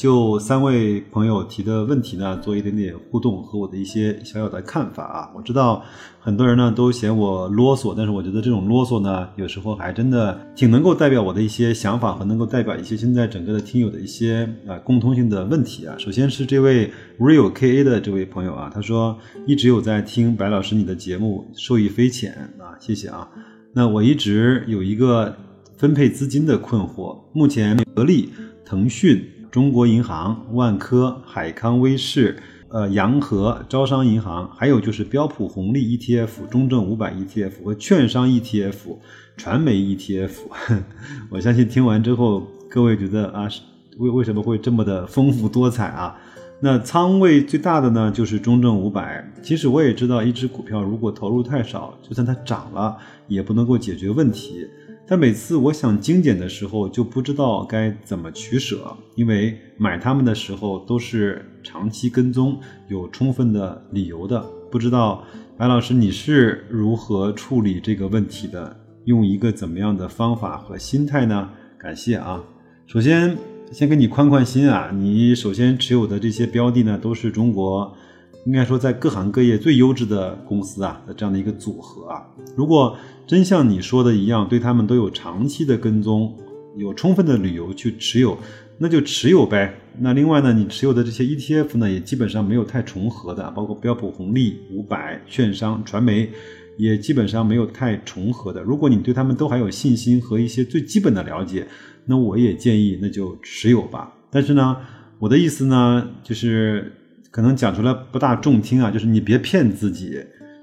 就三位朋友提的问题呢，做一点点互动和我的一些小小的看法啊。我知道很多人呢都嫌我啰嗦，但是我觉得这种啰嗦呢，有时候还真的挺能够代表我的一些想法和能够代表一些现在整个的听友的一些啊共通性的问题啊。首先是这位 real ka 的这位朋友啊，他说一直有在听白老师你的节目，受益匪浅啊，谢谢啊。那我一直有一个分配资金的困惑，目前格力、腾讯。中国银行、万科、海康威视、呃洋河、招商银行，还有就是标普红利 ETF、中证五百 ETF 和券商 ETF、传媒 ETF。我相信听完之后，各位觉得啊，为为什么会这么的丰富多彩啊？那仓位最大的呢，就是中证五百。其实我也知道，一只股票如果投入太少，就算它涨了，也不能够解决问题。但每次我想精简的时候，就不知道该怎么取舍，因为买它们的时候都是长期跟踪，有充分的理由的。不知道白老师你是如何处理这个问题的？用一个怎么样的方法和心态呢？感谢啊！首先先给你宽宽心啊，你首先持有的这些标的呢，都是中国。应该说，在各行各业最优质的公司啊的这样的一个组合啊，如果真像你说的一样，对他们都有长期的跟踪，有充分的理由去持有，那就持有呗。那另外呢，你持有的这些 ETF 呢，也基本上没有太重合的，包括标普红利五百、券商、传媒，也基本上没有太重合的。如果你对他们都还有信心和一些最基本的了解，那我也建议那就持有吧。但是呢，我的意思呢，就是。可能讲出来不大中听啊，就是你别骗自己，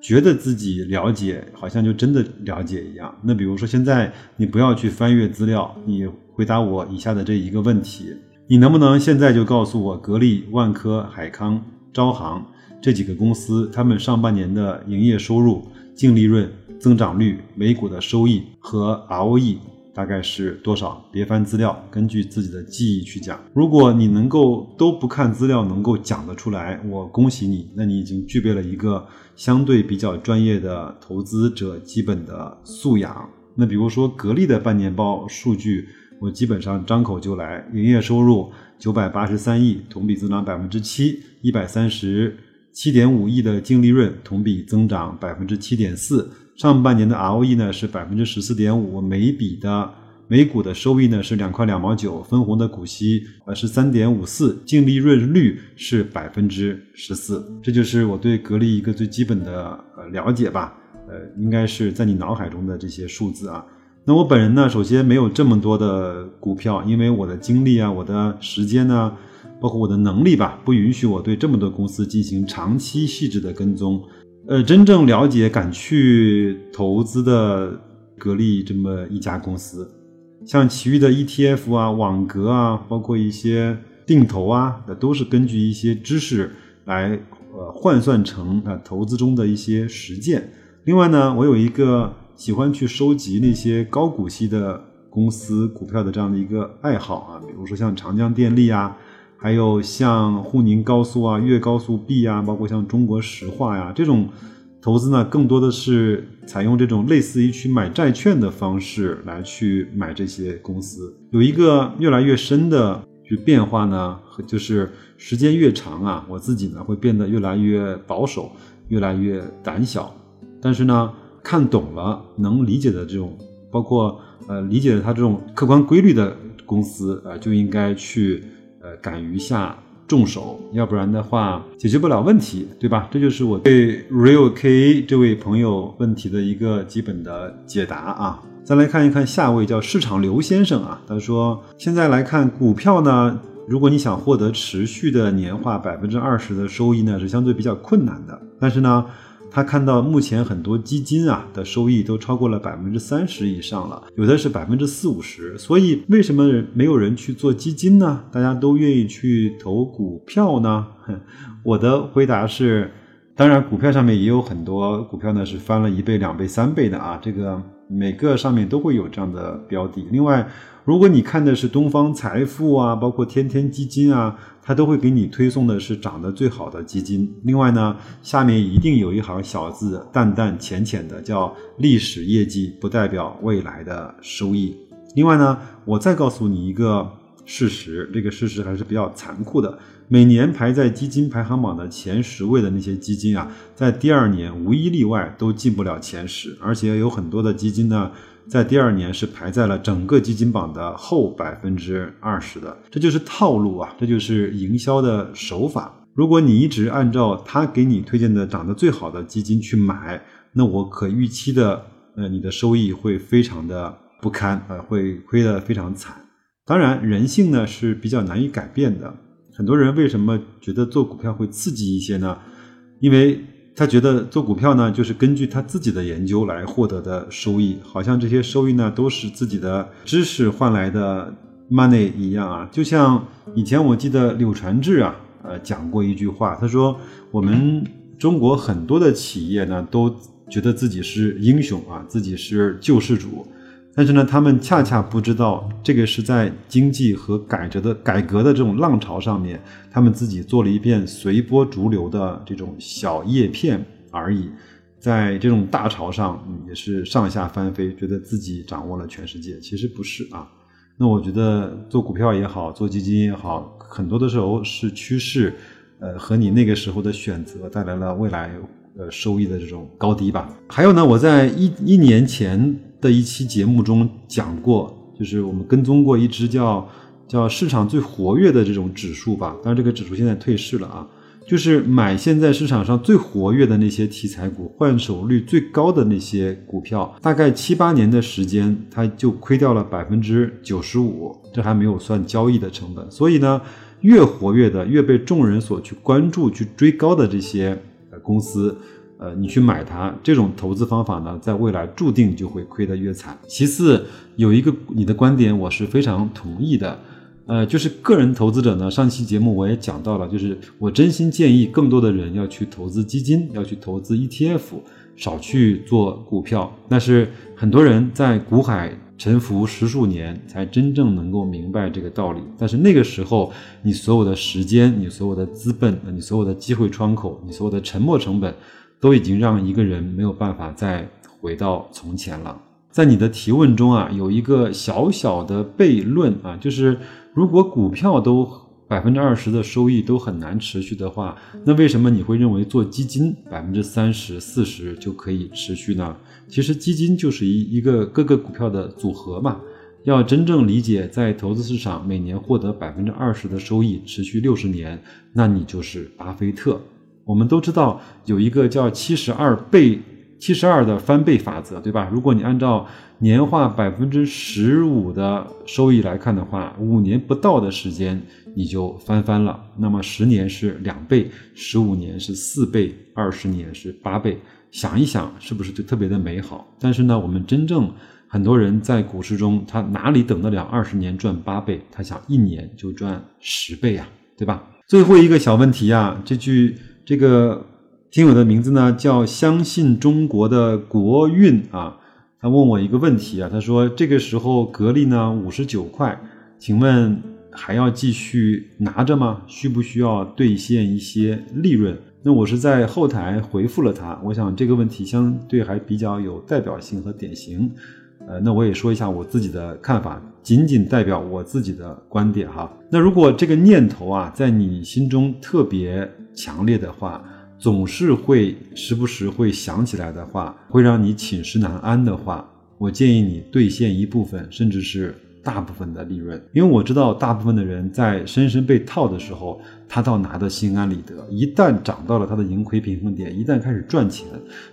觉得自己了解，好像就真的了解一样。那比如说现在你不要去翻阅资料，你回答我以下的这一个问题：你能不能现在就告诉我，格力、万科、海康、招行这几个公司，他们上半年的营业收入、净利润、增长率、每股的收益和 ROE？大概是多少？别翻资料，根据自己的记忆去讲。如果你能够都不看资料，能够讲得出来，我恭喜你，那你已经具备了一个相对比较专业的投资者基本的素养。那比如说格力的半年报数据，我基本上张口就来：营业收入九百八十三亿，同比增长百分之七；一百三十七点五亿的净利润，同比增长百分之七点四。上半年的 ROE 呢是百分之十四点五，每笔的每股的收益呢是两块两毛九，分红的股息呃是三点五四，净利润率是百分之十四，这就是我对格力一个最基本的呃了解吧，呃，应该是在你脑海中的这些数字啊。那我本人呢，首先没有这么多的股票，因为我的精力啊，我的时间呢，包括我的能力吧，不允许我对这么多公司进行长期细致的跟踪。呃，真正了解、敢去投资的格力这么一家公司，像其余的 ETF 啊、网格啊，包括一些定投啊，那都是根据一些知识来呃换算成啊投资中的一些实践。另外呢，我有一个喜欢去收集那些高股息的公司股票的这样的一个爱好啊，比如说像长江电力啊。还有像沪宁高速啊、粤高速 B 啊，包括像中国石化呀这种投资呢，更多的是采用这种类似于去买债券的方式来去买这些公司。有一个越来越深的去变化呢，就是时间越长啊，我自己呢会变得越来越保守，越来越胆小。但是呢，看懂了、能理解的这种，包括呃理解了它这种客观规律的公司啊，就应该去。呃，敢于下重手，要不然的话解决不了问题，对吧？这就是我对 Real K 这位朋友问题的一个基本的解答啊。再来看一看下位叫市场刘先生啊，他说现在来看股票呢，如果你想获得持续的年化百分之二十的收益呢，是相对比较困难的。但是呢。他看到目前很多基金啊的收益都超过了百分之三十以上了，有的是百分之四五十。所以为什么没有人去做基金呢？大家都愿意去投股票呢？我的回答是，当然股票上面也有很多股票呢是翻了一倍、两倍、三倍的啊，这个每个上面都会有这样的标的。另外，如果你看的是东方财富啊，包括天天基金啊，它都会给你推送的是涨得最好的基金。另外呢，下面一定有一行小字，淡淡浅浅的，叫历史业绩不代表未来的收益。另外呢，我再告诉你一个事实，这个事实还是比较残酷的。每年排在基金排行榜的前十位的那些基金啊，在第二年无一例外都进不了前十，而且有很多的基金呢。在第二年是排在了整个基金榜的后百分之二十的，这就是套路啊，这就是营销的手法。如果你一直按照他给你推荐的涨得最好的基金去买，那我可预期的，呃，你的收益会非常的不堪，呃，会亏得非常惨。当然，人性呢是比较难以改变的。很多人为什么觉得做股票会刺激一些呢？因为。他觉得做股票呢，就是根据他自己的研究来获得的收益，好像这些收益呢都是自己的知识换来的 money 一样啊。就像以前我记得柳传志啊，呃讲过一句话，他说我们中国很多的企业呢都觉得自己是英雄啊，自己是救世主。但是呢，他们恰恰不知道，这个是在经济和改革的改革的这种浪潮上面，他们自己做了一片随波逐流的这种小叶片而已。在这种大潮上，也是上下翻飞，觉得自己掌握了全世界。其实不是啊。那我觉得做股票也好，做基金也好，很多的时候是趋势，呃，和你那个时候的选择带来了未来呃收益的这种高低吧。还有呢，我在一一年前。的一期节目中讲过，就是我们跟踪过一只叫叫市场最活跃的这种指数吧，当然这个指数现在退市了啊，就是买现在市场上最活跃的那些题材股，换手率最高的那些股票，大概七八年的时间，它就亏掉了百分之九十五，这还没有算交易的成本。所以呢，越活跃的，越被众人所去关注、去追高的这些呃公司。呃，你去买它这种投资方法呢，在未来注定就会亏得越惨。其次，有一个你的观点，我是非常同意的。呃，就是个人投资者呢，上期节目我也讲到了，就是我真心建议更多的人要去投资基金，要去投资 ETF，少去做股票。但是很多人在股海沉浮十数年，才真正能够明白这个道理。但是那个时候，你所有的时间，你所有的资本，你所有的机会窗口，你所有的沉没成本。都已经让一个人没有办法再回到从前了。在你的提问中啊，有一个小小的悖论啊，就是如果股票都百分之二十的收益都很难持续的话，那为什么你会认为做基金百分之三十四十就可以持续呢？其实基金就是一一个各个股票的组合嘛。要真正理解在投资市场每年获得百分之二十的收益持续六十年，那你就是巴菲特。我们都知道有一个叫七十二倍、七十二的翻倍法则，对吧？如果你按照年化百分之十五的收益来看的话，五年不到的时间你就翻番了。那么十年是两倍，十五年是四倍，二十年是八倍。想一想，是不是就特别的美好？但是呢，我们真正很多人在股市中，他哪里等得了二十年赚八倍？他想一年就赚十倍啊，对吧？最后一个小问题啊，这句。这个听友的名字呢叫相信中国的国运啊，他问我一个问题啊，他说这个时候格力呢五十九块，请问还要继续拿着吗？需不需要兑现一些利润？那我是在后台回复了他，我想这个问题相对还比较有代表性和典型，呃，那我也说一下我自己的看法，仅仅代表我自己的观点哈。那如果这个念头啊在你心中特别。强烈的话，总是会时不时会想起来的话，会让你寝食难安的话，我建议你兑现一部分，甚至是大部分的利润，因为我知道大部分的人在深深被套的时候，他倒拿得心安理得；一旦涨到了他的盈亏平衡点，一旦开始赚钱，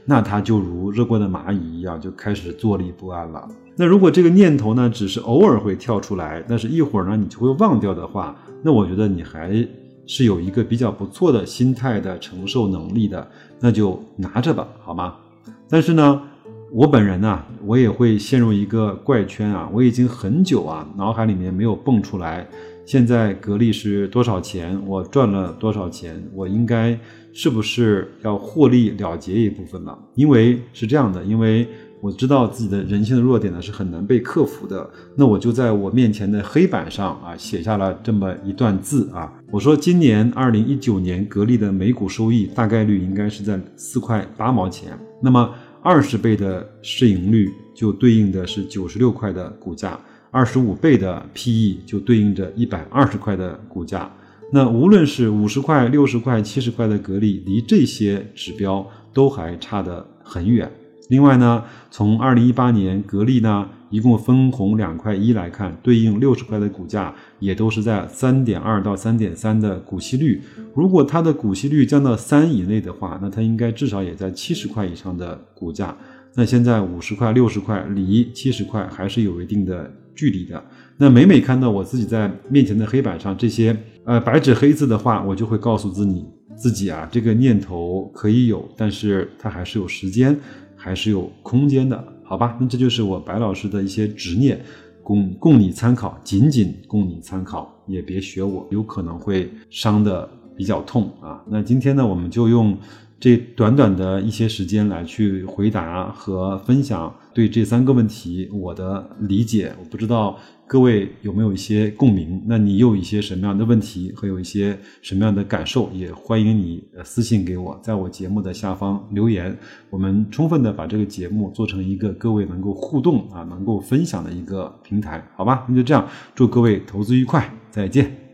那他就如热锅的蚂蚁一样，就开始坐立不安了。那如果这个念头呢，只是偶尔会跳出来，但是一会儿呢，你就会忘掉的话，那我觉得你还。是有一个比较不错的心态的承受能力的，那就拿着吧，好吗？但是呢，我本人呢，我也会陷入一个怪圈啊，我已经很久啊，脑海里面没有蹦出来现在格力是多少钱，我赚了多少钱，我应该是不是要获利了结一部分了？因为是这样的，因为。我知道自己的人性的弱点呢是很难被克服的，那我就在我面前的黑板上啊写下了这么一段字啊，我说今年二零一九年格力的每股收益大概率应该是在四块八毛钱，那么二十倍的市盈率就对应的是九十六块的股价，二十五倍的 PE 就对应着一百二十块的股价，那无论是五十块、六十块、七十块的格力，离这些指标都还差得很远。另外呢，从二零一八年格力呢一共分红两块一来看，对应六十块的股价，也都是在三点二到三点三的股息率。如果它的股息率降到三以内的话，那它应该至少也在七十块以上的股价。那现在五十块、六十块离七十块还是有一定的距离的。那每每看到我自己在面前的黑板上这些呃白纸黑字的话，我就会告诉自己自己啊，这个念头可以有，但是它还是有时间。还是有空间的，好吧？那这就是我白老师的一些执念，供供你参考，仅仅供你参考，也别学我，有可能会伤的比较痛啊。那今天呢，我们就用。这短短的一些时间来去回答和分享对这三个问题我的理解，我不知道各位有没有一些共鸣？那你有一些什么样的问题和有一些什么样的感受？也欢迎你私信给我，在我节目的下方留言，我们充分的把这个节目做成一个各位能够互动啊，能够分享的一个平台，好吧？那就这样，祝各位投资愉快，再见。